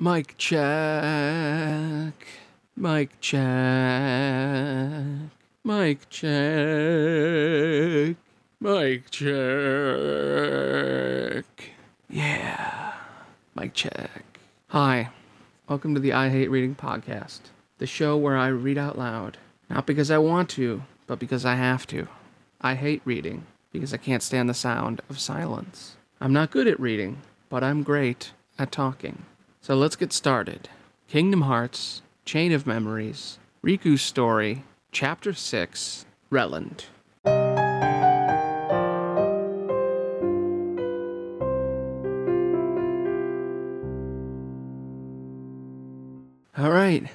Mic check. Mic check. Mic check. Mic check. Yeah. Mic check. Hi. Welcome to the I Hate Reading podcast, the show where I read out loud. Not because I want to, but because I have to. I hate reading because I can't stand the sound of silence. I'm not good at reading, but I'm great at talking. So let's get started. Kingdom Hearts, Chain of Memories, Riku's Story, Chapter 6, Relend. All right,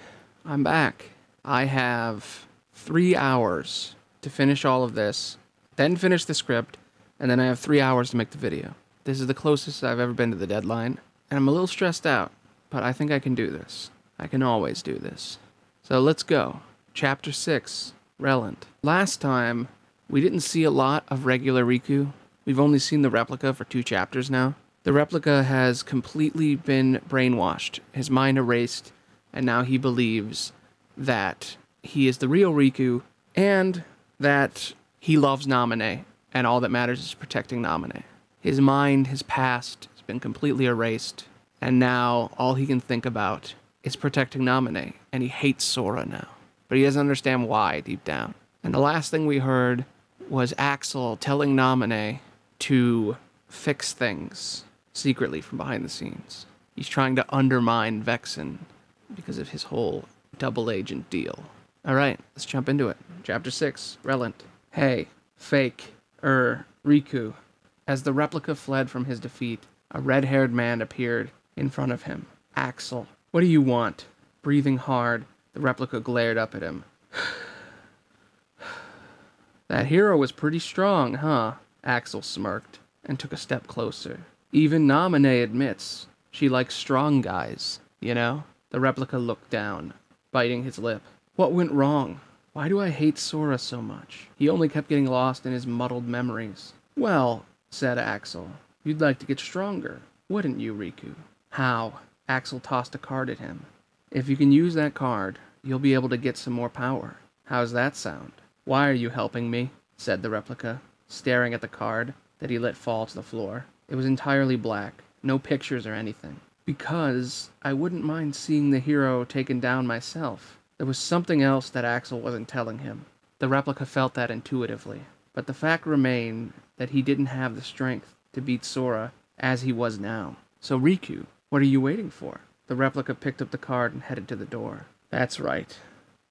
I'm back. I have three hours to finish all of this, then finish the script, and then I have three hours to make the video. This is the closest I've ever been to the deadline, and I'm a little stressed out, but I think I can do this. I can always do this. So let's go. Chapter 6 Relend. Last time, we didn't see a lot of regular Riku. We've only seen the replica for two chapters now. The replica has completely been brainwashed, his mind erased, and now he believes that he is the real Riku and that he loves Namine, and all that matters is protecting Namine. His mind, his past, has been completely erased, and now all he can think about is protecting Namine, and he hates Sora now. But he doesn't understand why deep down. And the last thing we heard was Axel telling Namine to fix things secretly from behind the scenes. He's trying to undermine Vexen because of his whole double agent deal. All right, let's jump into it. Chapter 6 Relend. Hey, fake, er, Riku. As the replica fled from his defeat, a red haired man appeared in front of him. Axel, what do you want? Breathing hard, the replica glared up at him. that hero was pretty strong, huh? Axel smirked and took a step closer. Even Namine admits she likes strong guys, you know? The replica looked down, biting his lip. What went wrong? Why do I hate Sora so much? He only kept getting lost in his muddled memories. Well, said Axel, you'd like to get stronger, wouldn't you, Riku? How? Axel tossed a card at him. If you can use that card, you'll be able to get some more power. How's that sound? Why are you helping me? said the replica, staring at the card that he let fall to the floor. It was entirely black, no pictures or anything. Because I wouldn't mind seeing the hero taken down myself. There was something else that Axel wasn't telling him. The replica felt that intuitively. But the fact remained that he didn't have the strength to beat Sora as he was now. So, Riku, what are you waiting for? The replica picked up the card and headed to the door. That's right.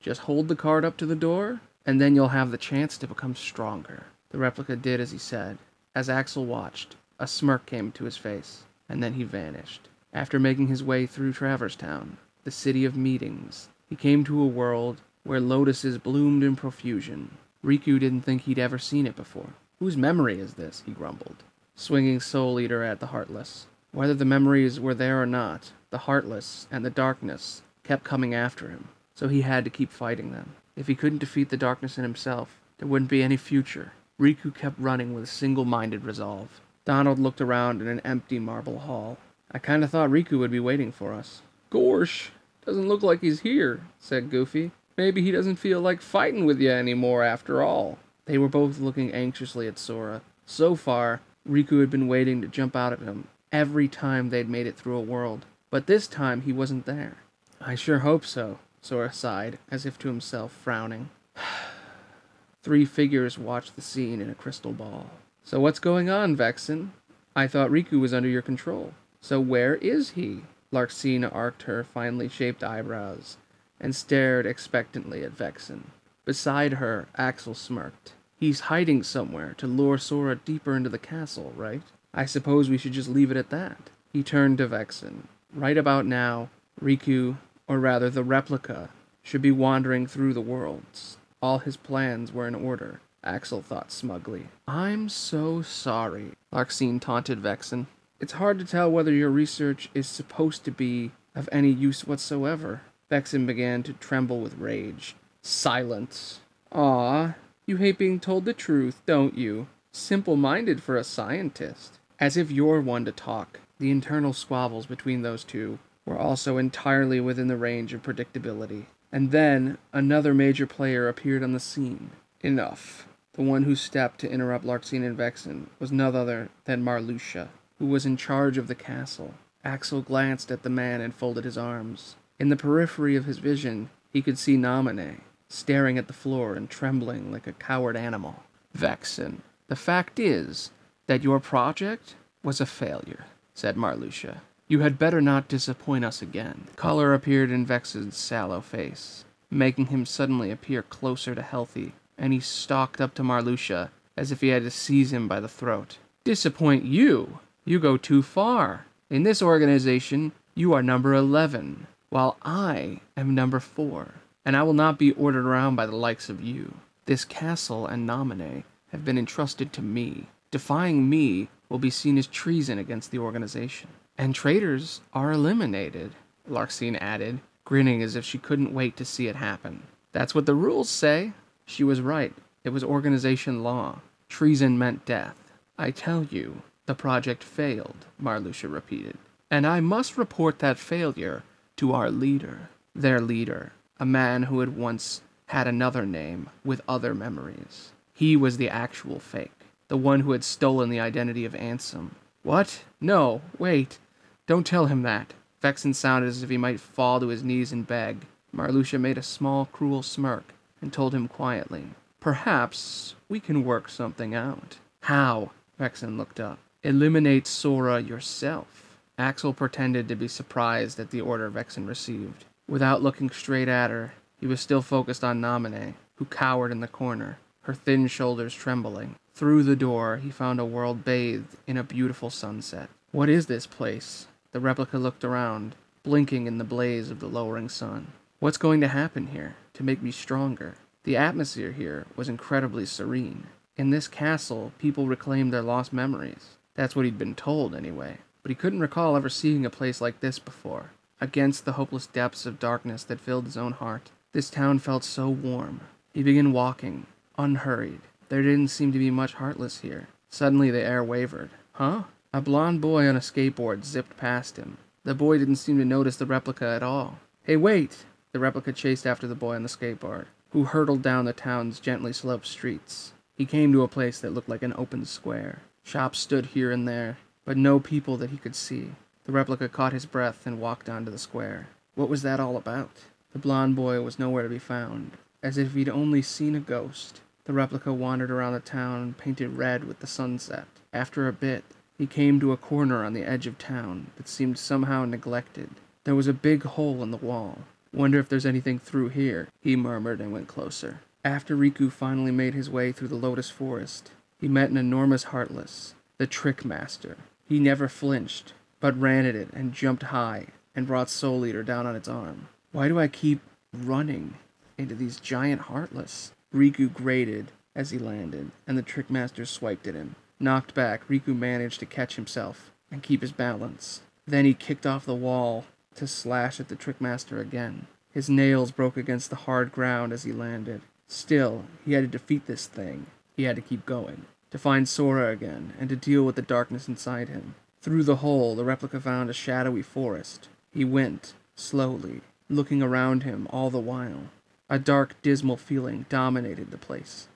Just hold the card up to the door, and then you'll have the chance to become stronger. The replica did as he said. As Axel watched, a smirk came to his face, and then he vanished. After making his way through Traverse Town, the city of meetings, he came to a world where lotuses bloomed in profusion. Riku didn't think he'd ever seen it before. Whose memory is this? he grumbled, swinging Soul Eater at the Heartless. Whether the memories were there or not, the Heartless and the Darkness kept coming after him, so he had to keep fighting them. If he couldn't defeat the darkness in himself, there wouldn't be any future. Riku kept running with a single minded resolve. Donald looked around in an empty marble hall. I kinda thought Riku would be waiting for us. Gorsh, doesn't look like he's here, said Goofy. Maybe he doesn't feel like fighting with you anymore after all. They were both looking anxiously at Sora. So far, Riku had been waiting to jump out at him every time they'd made it through a world. But this time he wasn't there. I sure hope so, Sora sighed, as if to himself, frowning. Three figures watched the scene in a crystal ball. So what's going on, Vexen? I thought Riku was under your control. So where is he? Larxene arched her finely shaped eyebrows and stared expectantly at Vexen. Beside her, Axel smirked. He's hiding somewhere to lure Sora deeper into the castle, right? I suppose we should just leave it at that. He turned to Vexen. Right about now, Riku, or rather the replica, should be wandering through the worlds. All his plans were in order, Axel thought smugly. I'm so sorry, Larxene taunted Vexen. It's hard to tell whether your research is supposed to be of any use whatsoever. Vexen began to tremble with rage. Silence. Ah, you hate being told the truth, don't you? Simple minded for a scientist. As if you're one to talk. The internal squabbles between those two were also entirely within the range of predictability. And then another major player appeared on the scene. Enough. The one who stepped to interrupt Larxene and Vexen was none other than Marluxia, who was in charge of the castle. Axel glanced at the man and folded his arms. In the periphery of his vision, he could see Naminé, staring at the floor and trembling like a coward animal. Vexen, the fact is that your project was a failure, said Marluxia. You had better not disappoint us again. Color appeared in Vex's sallow face, making him suddenly appear closer to healthy, and he stalked up to Marluxia as if he had to seize him by the throat. Disappoint you? You go too far. In this organization, you are number 11, while I am number 4, and I will not be ordered around by the likes of you. This castle and Naminé have been entrusted to me. Defying me will be seen as treason against the organization. And traitors are eliminated, Larxene added, grinning as if she couldn't wait to see it happen. That's what the rules say. She was right. It was organization law. Treason meant death. I tell you, the project failed, Marluxia repeated. And I must report that failure to our leader. Their leader, a man who had once had another name with other memories. He was the actual fake, the one who had stolen the identity of Ansem. What? No, wait. Don't tell him that. Vexen sounded as if he might fall to his knees and beg. Marluxia made a small, cruel smirk and told him quietly, Perhaps we can work something out. How? Vexen looked up. Eliminate Sora yourself. Axel pretended to be surprised at the order Vexen received. Without looking straight at her, he was still focused on Naminé, who cowered in the corner, her thin shoulders trembling. Through the door, he found a world bathed in a beautiful sunset. What is this place? The replica looked around, blinking in the blaze of the lowering sun. What's going to happen here to make me stronger? The atmosphere here was incredibly serene. In this castle, people reclaimed their lost memories. That's what he'd been told, anyway. But he couldn't recall ever seeing a place like this before. Against the hopeless depths of darkness that filled his own heart, this town felt so warm. He began walking, unhurried. There didn't seem to be much heartless here. Suddenly the air wavered. Huh? A blond boy on a skateboard zipped past him. The boy didn't seem to notice the replica at all. Hey, wait! The replica chased after the boy on the skateboard, who hurtled down the town's gently sloped streets. He came to a place that looked like an open square. Shops stood here and there, but no people that he could see. The replica caught his breath and walked onto the square. What was that all about? The blond boy was nowhere to be found, as if he'd only seen a ghost. The replica wandered around the town, painted red with the sunset. After a bit, he came to a corner on the edge of town that seemed somehow neglected. There was a big hole in the wall. Wonder if there's anything through here, he murmured and went closer. After Riku finally made his way through the lotus forest, he met an enormous heartless, the Trick Master. He never flinched, but ran at it and jumped high and brought Soul Eater down on its arm. Why do I keep running into these giant heartless? Riku grated as he landed, and the Trickmaster swiped at him. Knocked back, Riku managed to catch himself and keep his balance. Then he kicked off the wall to slash at the Trickmaster again. His nails broke against the hard ground as he landed. Still, he had to defeat this thing. He had to keep going. To find Sora again, and to deal with the darkness inside him. Through the hole, the replica found a shadowy forest. He went, slowly, looking around him all the while. A dark, dismal feeling dominated the place.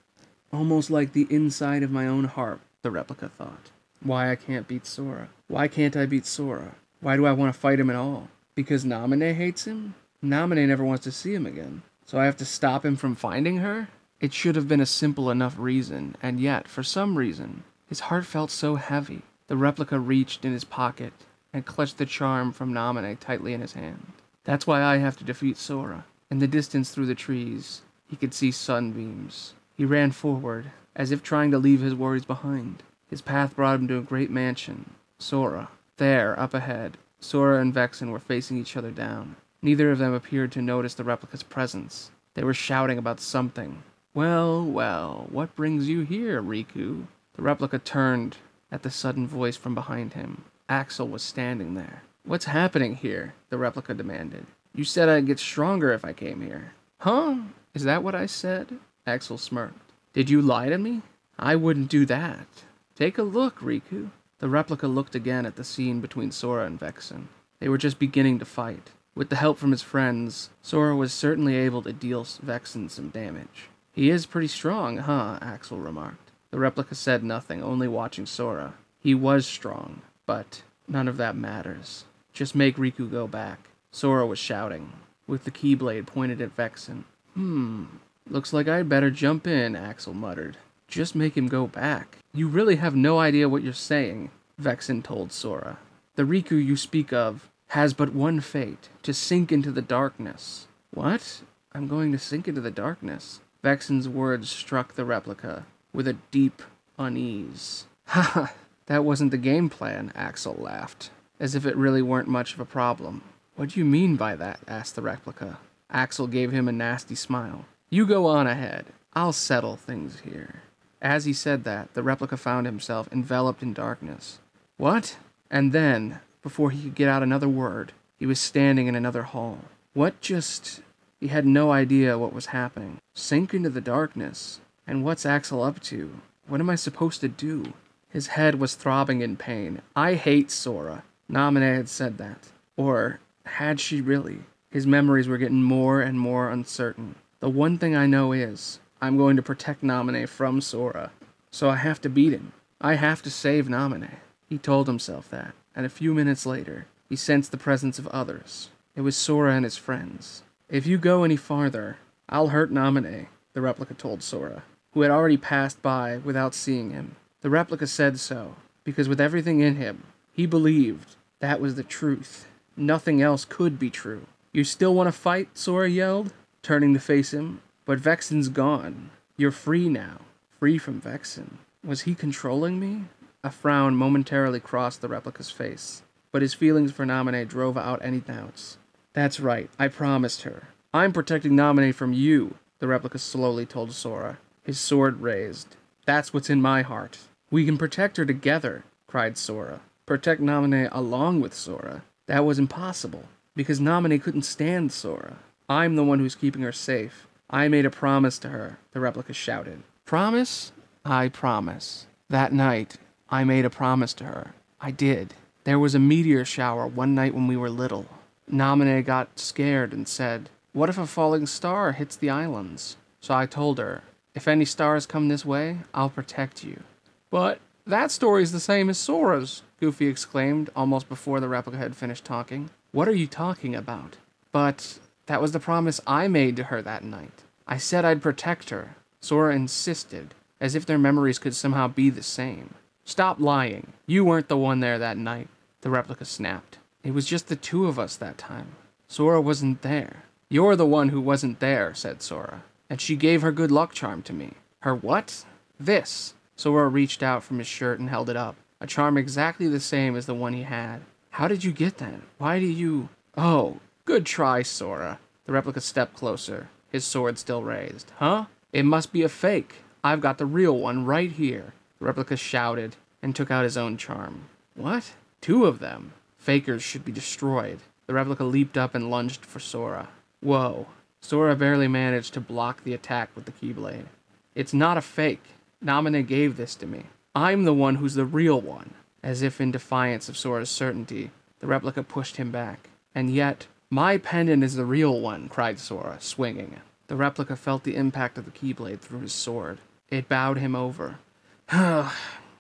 Almost like the inside of my own heart, the replica thought. Why I can't beat Sora? Why can't I beat Sora? Why do I want to fight him at all? Because Naminé hates him? Naminé never wants to see him again. So I have to stop him from finding her? It should have been a simple enough reason, and yet, for some reason, his heart felt so heavy. The replica reached in his pocket and clutched the charm from Naminé tightly in his hand. That's why I have to defeat Sora. In the distance through the trees, he could see sunbeams. He ran forward, as if trying to leave his worries behind. His path brought him to a great mansion. Sora. There, up ahead, Sora and Vexen were facing each other down. Neither of them appeared to notice the replica's presence. They were shouting about something. Well, well, what brings you here, Riku? The replica turned at the sudden voice from behind him. Axel was standing there. What's happening here? The replica demanded. You said I'd get stronger if I came here. Huh? Is that what I said? Axel smirked. Did you lie to me? I wouldn't do that. Take a look, Riku. The replica looked again at the scene between Sora and Vexen. They were just beginning to fight. With the help from his friends, Sora was certainly able to deal Vexen some damage. He is pretty strong, huh? Axel remarked. The replica said nothing, only watching Sora. He was strong, but none of that matters. Just make Riku go back. Sora was shouting, with the Keyblade pointed at Vexen. Hmm, looks like I'd better jump in, Axel muttered. Just make him go back. You really have no idea what you're saying, Vexen told Sora. The Riku you speak of has but one fate to sink into the darkness. What? I'm going to sink into the darkness. Vexen's words struck the replica with a deep unease. Ha ha! That wasn't the game plan, Axel laughed, as if it really weren't much of a problem. What do you mean by that? asked the replica. Axel gave him a nasty smile. You go on ahead. I'll settle things here. As he said that, the replica found himself enveloped in darkness. What? And then, before he could get out another word, he was standing in another hall. What just. He had no idea what was happening. Sink into the darkness. And what's Axel up to? What am I supposed to do? His head was throbbing in pain. I hate Sora. Naminé had said that. Or had she really? His memories were getting more and more uncertain. The one thing I know is, I'm going to protect Naminé from Sora. So I have to beat him. I have to save Naminé. He told himself that, and a few minutes later, he sensed the presence of others. It was Sora and his friends. If you go any farther, I'll hurt Naminé, the replica told Sora, who had already passed by without seeing him. The replica said so, because with everything in him, he believed that was the truth. Nothing else could be true. You still want to fight? Sora yelled, turning to face him. But Vexen's gone. You're free now. Free from Vexen. Was he controlling me? A frown momentarily crossed the replica's face, but his feelings for Naminé drove out any doubts. That's right, I promised her. I'm protecting Naminé from you, the replica slowly told Sora, his sword raised. That's what's in my heart. We can protect her together, cried Sora. Protect Naminé along with Sora. That was impossible, because Naminé couldn't stand Sora. I'm the one who's keeping her safe. I made a promise to her, the replica shouted. Promise? I promise. That night, I made a promise to her. I did. There was a meteor shower one night when we were little. Naminé got scared and said, What if a falling star hits the islands? So I told her, If any stars come this way, I'll protect you. But that story's the same as Sora's, Goofy exclaimed almost before the replica had finished talking. What are you talking about? But that was the promise I made to her that night. I said I'd protect her. Sora insisted, as if their memories could somehow be the same. Stop lying. You weren't the one there that night, the replica snapped. It was just the two of us that time. Sora wasn't there. You're the one who wasn't there, said Sora. And she gave her good luck charm to me. Her what? This. Sora reached out from his shirt and held it up. A charm exactly the same as the one he had. How did you get that? Why do you. Oh, good try, Sora. The replica stepped closer, his sword still raised. Huh? It must be a fake. I've got the real one right here. The replica shouted and took out his own charm. What? Two of them? Fakers should be destroyed. The replica leaped up and lunged for Sora. Whoa. Sora barely managed to block the attack with the Keyblade. It's not a fake. Naminé gave this to me. I'm the one who's the real one. As if in defiance of Sora's certainty, the replica pushed him back. And yet, my pendant is the real one, cried Sora, swinging. The replica felt the impact of the Keyblade through his sword. It bowed him over.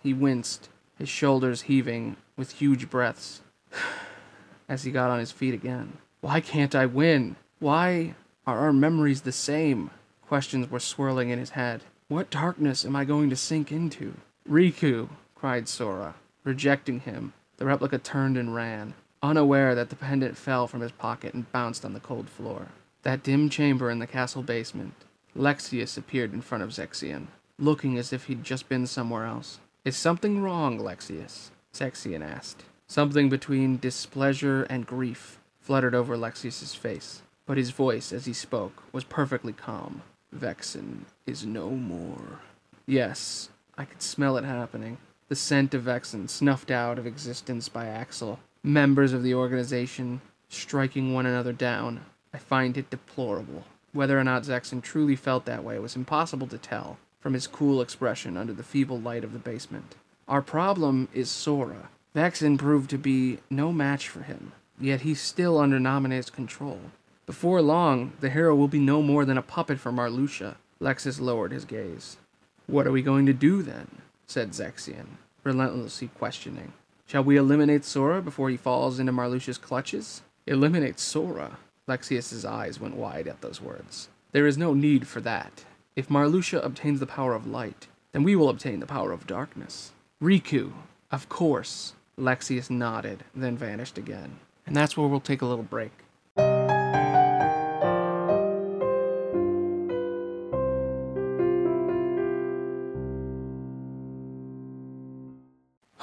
he winced, his shoulders heaving with huge breaths as he got on his feet again. Why can't I win? Why are our memories the same? Questions were swirling in his head. What darkness am I going to sink into? Riku, cried Sora, rejecting him. The replica turned and ran, unaware that the pendant fell from his pocket and bounced on the cold floor. That dim chamber in the castle basement. Lexaeus appeared in front of Zexion, looking as if he'd just been somewhere else. Is something wrong, Lexaeus?" Zexion asked. Something between displeasure and grief fluttered over Lexaeus's face, but his voice as he spoke was perfectly calm. Vexen is no more. Yes, I could smell it happening. The scent of Vexen snuffed out of existence by Axel. Members of the organization striking one another down. I find it deplorable. Whether or not Vexen truly felt that way was impossible to tell from his cool expression under the feeble light of the basement. Our problem is Sora. Vexen proved to be no match for him. yet he's still under Naminé's control. Before long, the hero will be no more than a puppet for Marluxia. Lexaeus lowered his gaze. What are we going to do then? said Zexion, relentlessly questioning. Shall we eliminate Sora before he falls into Marluxia's clutches? Eliminate Sora? Lexaeus's eyes went wide at those words. There is no need for that. If Marluxia obtains the power of light, then we will obtain the power of darkness. Riku, of course. Lexaeus nodded, then vanished again. And that's where we'll take a little break.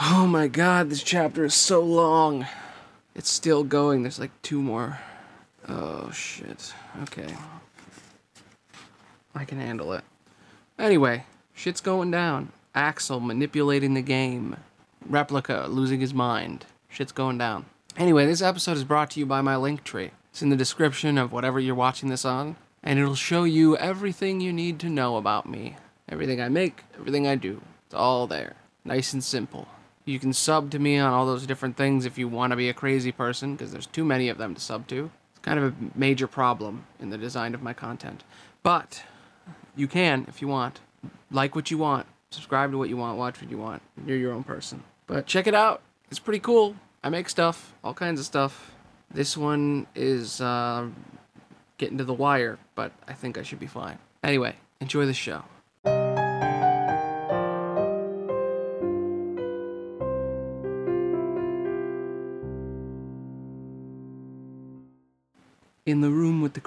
Oh my god, this chapter is so long. It's still going. There's like two more. Oh shit. Okay. I can handle it. Anyway, shit's going down. Axel manipulating the game. Replica losing his mind. Shit's going down. Anyway, this episode is brought to you by my link tree. It's in the description of whatever you're watching this on, and it'll show you everything you need to know about me. Everything I make, everything I do. It's all there. Nice and simple. You can sub to me on all those different things if you want to be a crazy person, because there's too many of them to sub to. It's kind of a major problem in the design of my content. But you can, if you want, like what you want, subscribe to what you want, watch what you want. You're your own person. But check it out. It's pretty cool. I make stuff, all kinds of stuff. This one is uh, getting to the wire, but I think I should be fine. Anyway, enjoy the show.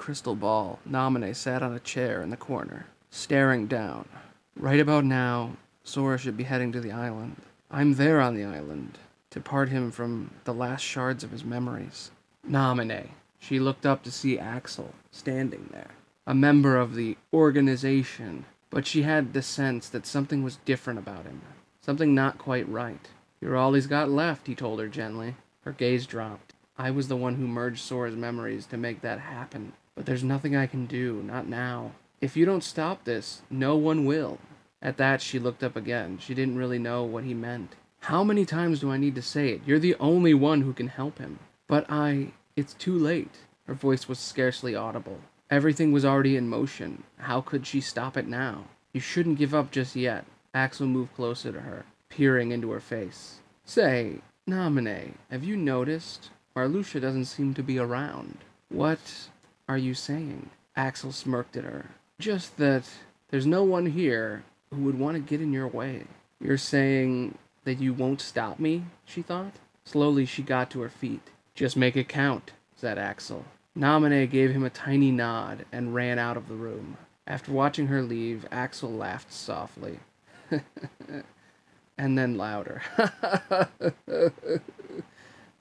Crystal ball, Naminé sat on a chair in the corner, staring down. Right about now, Sora should be heading to the island. I'm there on the island, to part him from the last shards of his memories. Naminé. She looked up to see Axel standing there, a member of the organization, but she had the sense that something was different about him, something not quite right. You're all he's got left, he told her gently. Her gaze dropped. I was the one who merged Sora's memories to make that happen, but there's nothing I can do, not now. If you don't stop this, no one will. At that, she looked up again. She didn't really know what he meant. How many times do I need to say it? You're the only one who can help him. But I. It's too late. Her voice was scarcely audible. Everything was already in motion. How could she stop it now? You shouldn't give up just yet. Axel moved closer to her, peering into her face. Say, Naminé, have you noticed? Marluxia doesn't seem to be around. What are you saying? Axel smirked at her. Just that there's no one here who would want to get in your way. You're saying that you won't stop me? she thought. Slowly she got to her feet. Just make it count, said Axel. Naminé gave him a tiny nod and ran out of the room. After watching her leave, Axel laughed softly. and then louder.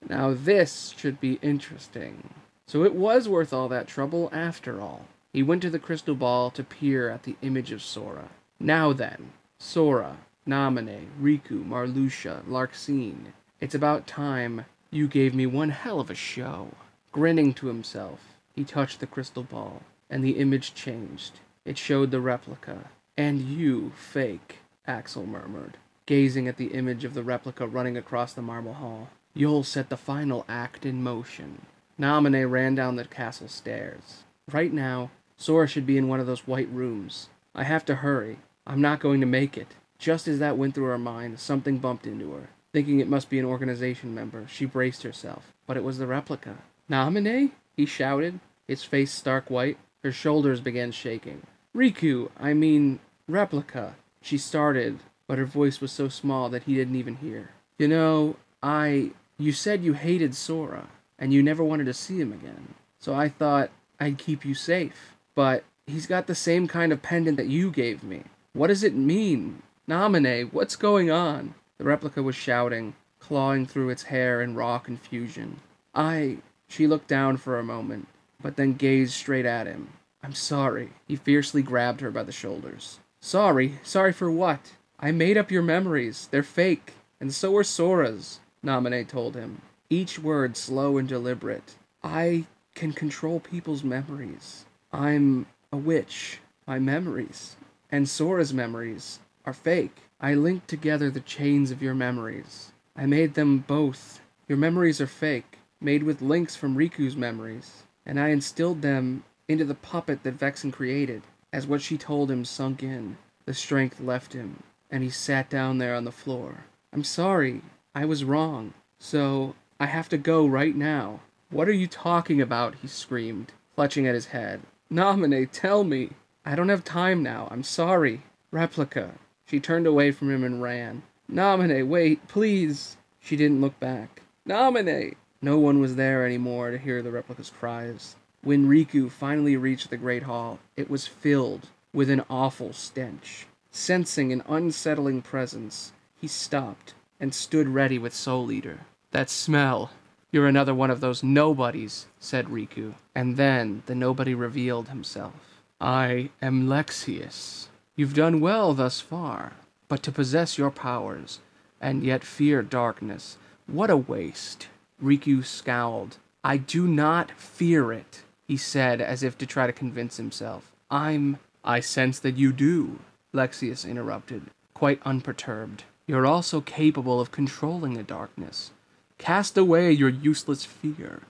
now this should be interesting. So it was worth all that trouble after all. He went to the crystal ball to peer at the image of Sora. Now then, Sora, Naminé, Riku, Marluxia, Larxene. It's about time you gave me one hell of a show. Grinning to himself, he touched the crystal ball, and the image changed. It showed the replica. And you, fake, Axel murmured, gazing at the image of the replica running across the marble hall. You'll set the final act in motion. Naminé ran down the castle stairs. Right now, Sora should be in one of those white rooms. I have to hurry. I'm not going to make it. Just as that went through her mind, something bumped into her. Thinking it must be an organization member, she braced herself. But it was the replica. Naminé? He shouted, his face stark white. Her shoulders began shaking. Riku, I mean, replica. She started, but her voice was so small that he didn't even hear. You know, I. You said you hated Sora, and you never wanted to see him again. So I thought I'd keep you safe. But he's got the same kind of pendant that you gave me. What does it mean? Naminé, what's going on? The replica was shouting, clawing through its hair in raw confusion. I. She looked down for a moment, but then gazed straight at him. I'm sorry. He fiercely grabbed her by the shoulders. Sorry? Sorry for what? I made up your memories. They're fake. And so are Sora's, Naminé told him, each word slow and deliberate. I can control people's memories. I'm a witch. My memories and Sora's memories are fake. I linked together the chains of your memories. I made them both. Your memories are fake. made with links from Riku's memories, and I instilled them into the puppet that Vexen created. As what she told him sunk in, the strength left him, and he sat down there on the floor. I'm sorry, I was wrong. So, I have to go right now. What are you talking about? he screamed, clutching at his head. Naminé, tell me. I don't have time now. I'm sorry. Replica. She turned away from him and ran. Naminé, wait, please. She didn't look back. Naminé! No one was there anymore to hear the replica's cries. When Riku finally reached the Great Hall, it was filled with an awful stench. Sensing an unsettling presence, he stopped and stood ready with Soul Eater. That smell. You're another one of those nobodies, said Riku. And then the nobody revealed himself. I am Lexaeus. You've done well thus far, but to possess your powers and yet fear darkness, what a waste. Riku scowled. I do not fear it, he said as if to try to convince himself. I'm. I sense that you do, Lexaeus interrupted, quite unperturbed. You're also capable of controlling the darkness. Cast away your useless fear.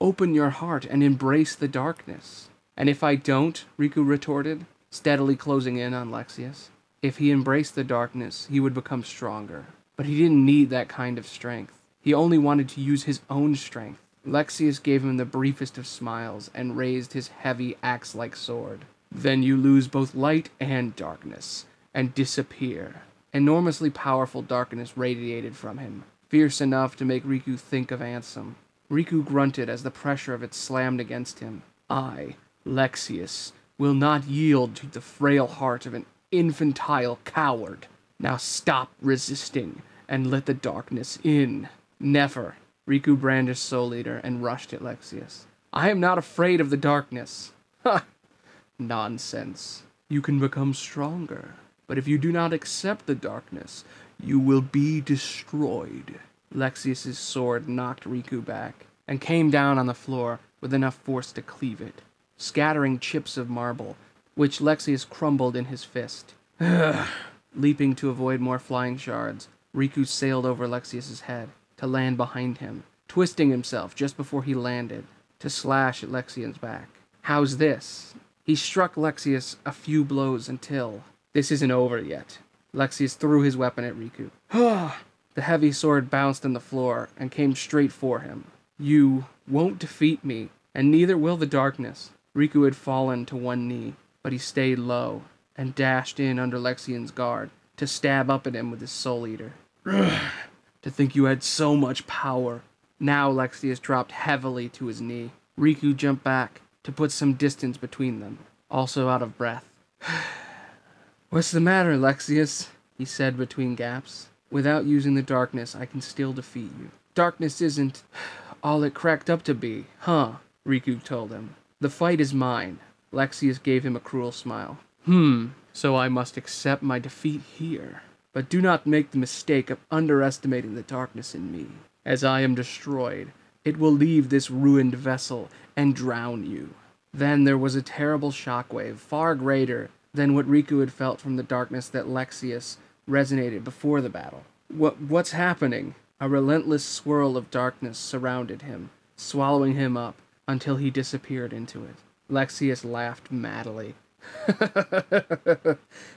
Open your heart and embrace the darkness. And if I don't, Riku retorted, steadily closing in on Lexaeus. If he embraced the darkness, he would become stronger. But he didn't need that kind of strength. He only wanted to use his own strength. Lexaeus gave him the briefest of smiles and raised his heavy axe like sword. Then you lose both light and darkness, and disappear. Enormously powerful darkness radiated from him, fierce enough to make Riku think of Ansem. Riku grunted as the pressure of it slammed against him. I, Lexaeus, will not yield to the frail heart of an infantile coward. Now stop resisting and let the darkness in. Never. Riku brandished Soul Eater and rushed at Lexaeus. I am not afraid of the darkness. Ha! Nonsense. You can become stronger, but if you do not accept the darkness, you will be destroyed. Lexaeus's sword knocked Riku back and came down on the floor with enough force to cleave it, scattering chips of marble, which Lexaeus crumbled in his fist. Leaping to avoid more flying shards, Riku sailed over Lexaeus's head to land behind him, twisting himself just before he landed to slash at Lexaeus's back. How's this? He struck Lexaeus a few blows until this isn't over yet. Lexaeus threw his weapon at Riku. the heavy sword bounced on the floor and came straight for him. You won't defeat me, and neither will the darkness. Riku had fallen to one knee, but he stayed low and dashed in under Lexaeus's guard to stab up at him with his soul eater. to think you had so much power. Now Lexaeus dropped heavily to his knee. Riku jumped back to put some distance between them, also out of breath. What's the matter, Lexaeus? he said between gaps. Without using the darkness, I can still defeat you. Darkness isn't all it cracked up to be, huh? Riku told him. The fight is mine. Lexaeus gave him a cruel smile. Hmm, so I must accept my defeat here. But do not make the mistake of underestimating the darkness in me. As I am destroyed, it will leave this ruined vessel and drown you. Then there was a terrible shockwave, far greater than what Riku had felt from the darkness that Lexaeus resonated before the battle. What what's happening? A relentless swirl of darkness surrounded him, swallowing him up until he disappeared into it. Lexaeus laughed madly.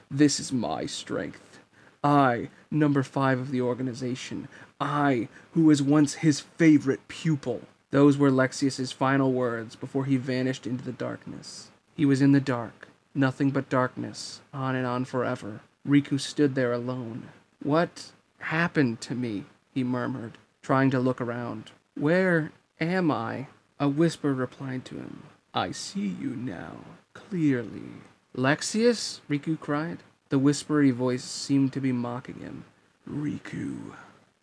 this is my strength. I, number five of the organization. I, who was once his favorite pupil. Those were Lexaeus's final words before he vanished into the darkness. He was in the dark, nothing but darkness, on and on forever. Riku stood there alone. What happened to me? he murmured, trying to look around. Where am I? A whisper replied to him. I see you now, clearly. Lexaeus? Riku cried. The whispery voice seemed to be mocking him. Riku,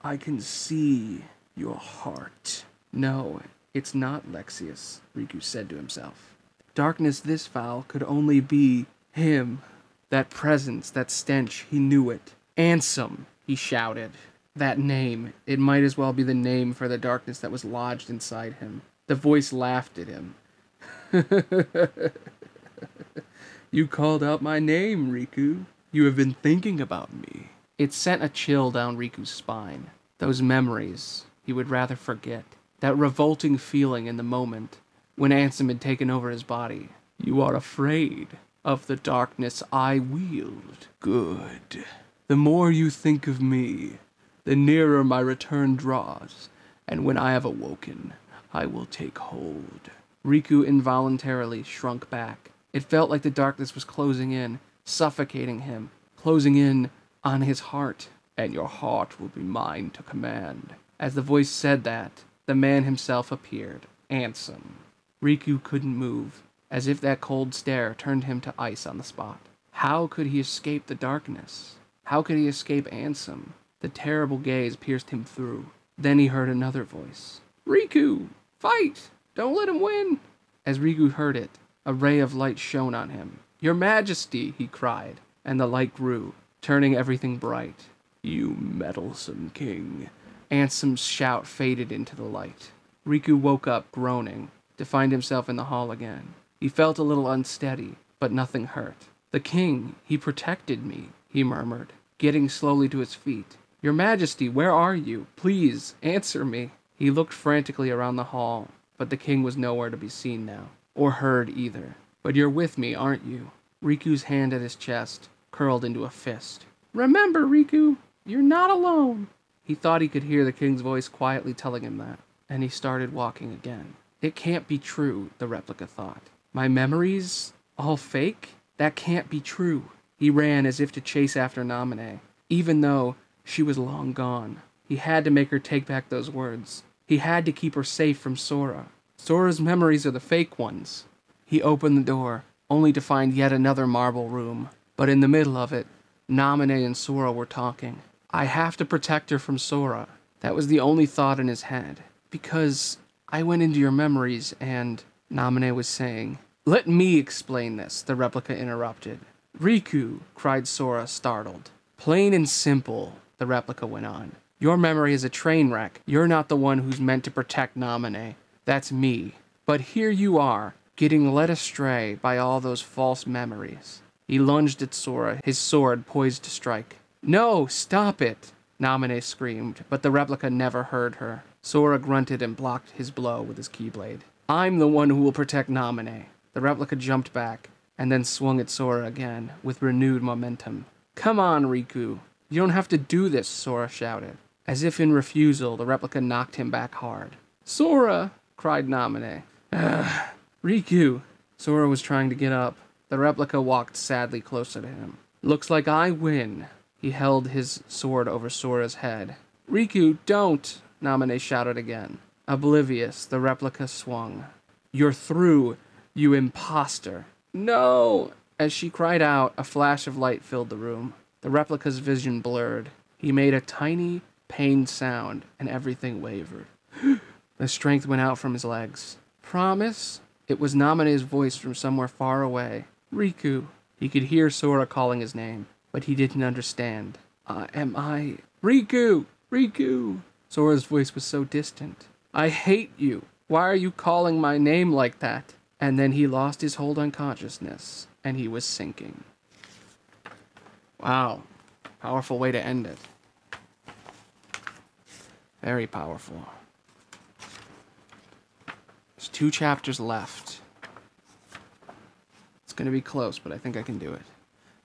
I can see your heart. No, it's not Lexaeus, Riku said to himself. Darkness this foul could only be him. That presence, that stench, he knew it. Ansem, he shouted. That name, it might as well be the name for the darkness that was lodged inside him. The voice laughed at him. you called out my name, Riku. You have been thinking about me. It sent a chill down Riku's spine. Those memories he would rather forget. that revolting feeling in the moment when Ansem had taken over his body. You are afraid of the darkness I wield. Good. The more you think of me, the nearer my return draws, and when I have awoken, I will take hold. Riku involuntarily shrunk back. It felt like the darkness was closing in, suffocating him, closing in on his heart. And your heart will be mine to command. As the voice said that, the man himself appeared, Ansem. Riku couldn't move, as if that cold stare turned him to ice on the spot. How could he escape the darkness? How could he escape Ansem? The terrible gaze pierced him through. Then he heard another voice. Riku, fight! Don't let him win! As Riku heard it, a ray of light shone on him. Your Majesty, he cried, and the light grew, turning everything bright. You meddlesome king. Ansem's shout faded into the light. Riku woke up, groaning, to find himself in the hall again. He felt a little unsteady, but nothing hurt. The king, he protected me, he murmured, getting slowly to his feet. Your Majesty, where are you? Please, answer me. He looked frantically around the hall, but the king was nowhere to be seen now, or heard either. But you're with me, aren't you? Riku's hand at his chest curled into a fist. Remember, Riku, you're not alone. He thought he could hear the king's voice quietly telling him that, and he started walking again. It can't be true, the replica thought. My memories? All fake? That can't be true. He ran as if to chase after Namine, even though she was long gone. He had to make her take back those words. He had to keep her safe from Sora. Sora's memories are the fake ones. He opened the door, only to find yet another marble room. But in the middle of it, Namine and Sora were talking. I have to protect her from Sora. That was the only thought in his head. Because I went into your memories and. Namine was saying. Let me explain this, the replica interrupted. Riku, cried Sora, startled. Plain and simple, the replica went on. Your memory is a train wreck. You're not the one who's meant to protect Namine. That's me. But here you are, getting led astray by all those false memories. He lunged at Sora, his sword poised to strike. No, stop it! Namine screamed, but the replica never heard her. Sora grunted and blocked his blow with his keyblade. I'm the one who will protect Namine. The replica jumped back, and then swung at Sora again, with renewed momentum. Come on, Riku. You don't have to do this, Sora shouted. As if in refusal, the replica knocked him back hard. Sora! cried Namine. Ugh. Riku! Sora was trying to get up. The replica walked sadly closer to him. Looks like I win. He held his sword over Sora's head. Riku, don't! Namine shouted again. Oblivious, the replica swung. You're through, you impostor. No! As she cried out, a flash of light filled the room. The replica's vision blurred. He made a tiny, pained sound, and everything wavered. the strength went out from his legs. Promise? It was Namine's voice from somewhere far away. Riku. He could hear Sora calling his name, but he didn't understand. Uh, am I. Riku! Riku! Sora's voice was so distant. I hate you. Why are you calling my name like that? And then he lost his hold on consciousness, and he was sinking. Wow. Powerful way to end it. Very powerful. There's two chapters left. It's going to be close, but I think I can do it.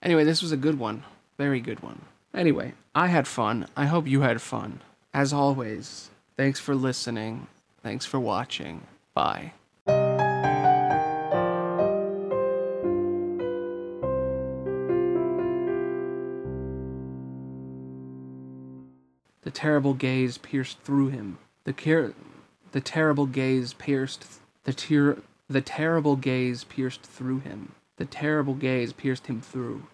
Anyway, this was a good one. Very good one. Anyway, I had fun. I hope you had fun. As always, thanks for listening. Thanks for watching. Bye. The terrible gaze pierced through him. The car- the terrible gaze pierced th- the tear the terrible gaze pierced through him. The terrible gaze pierced him through.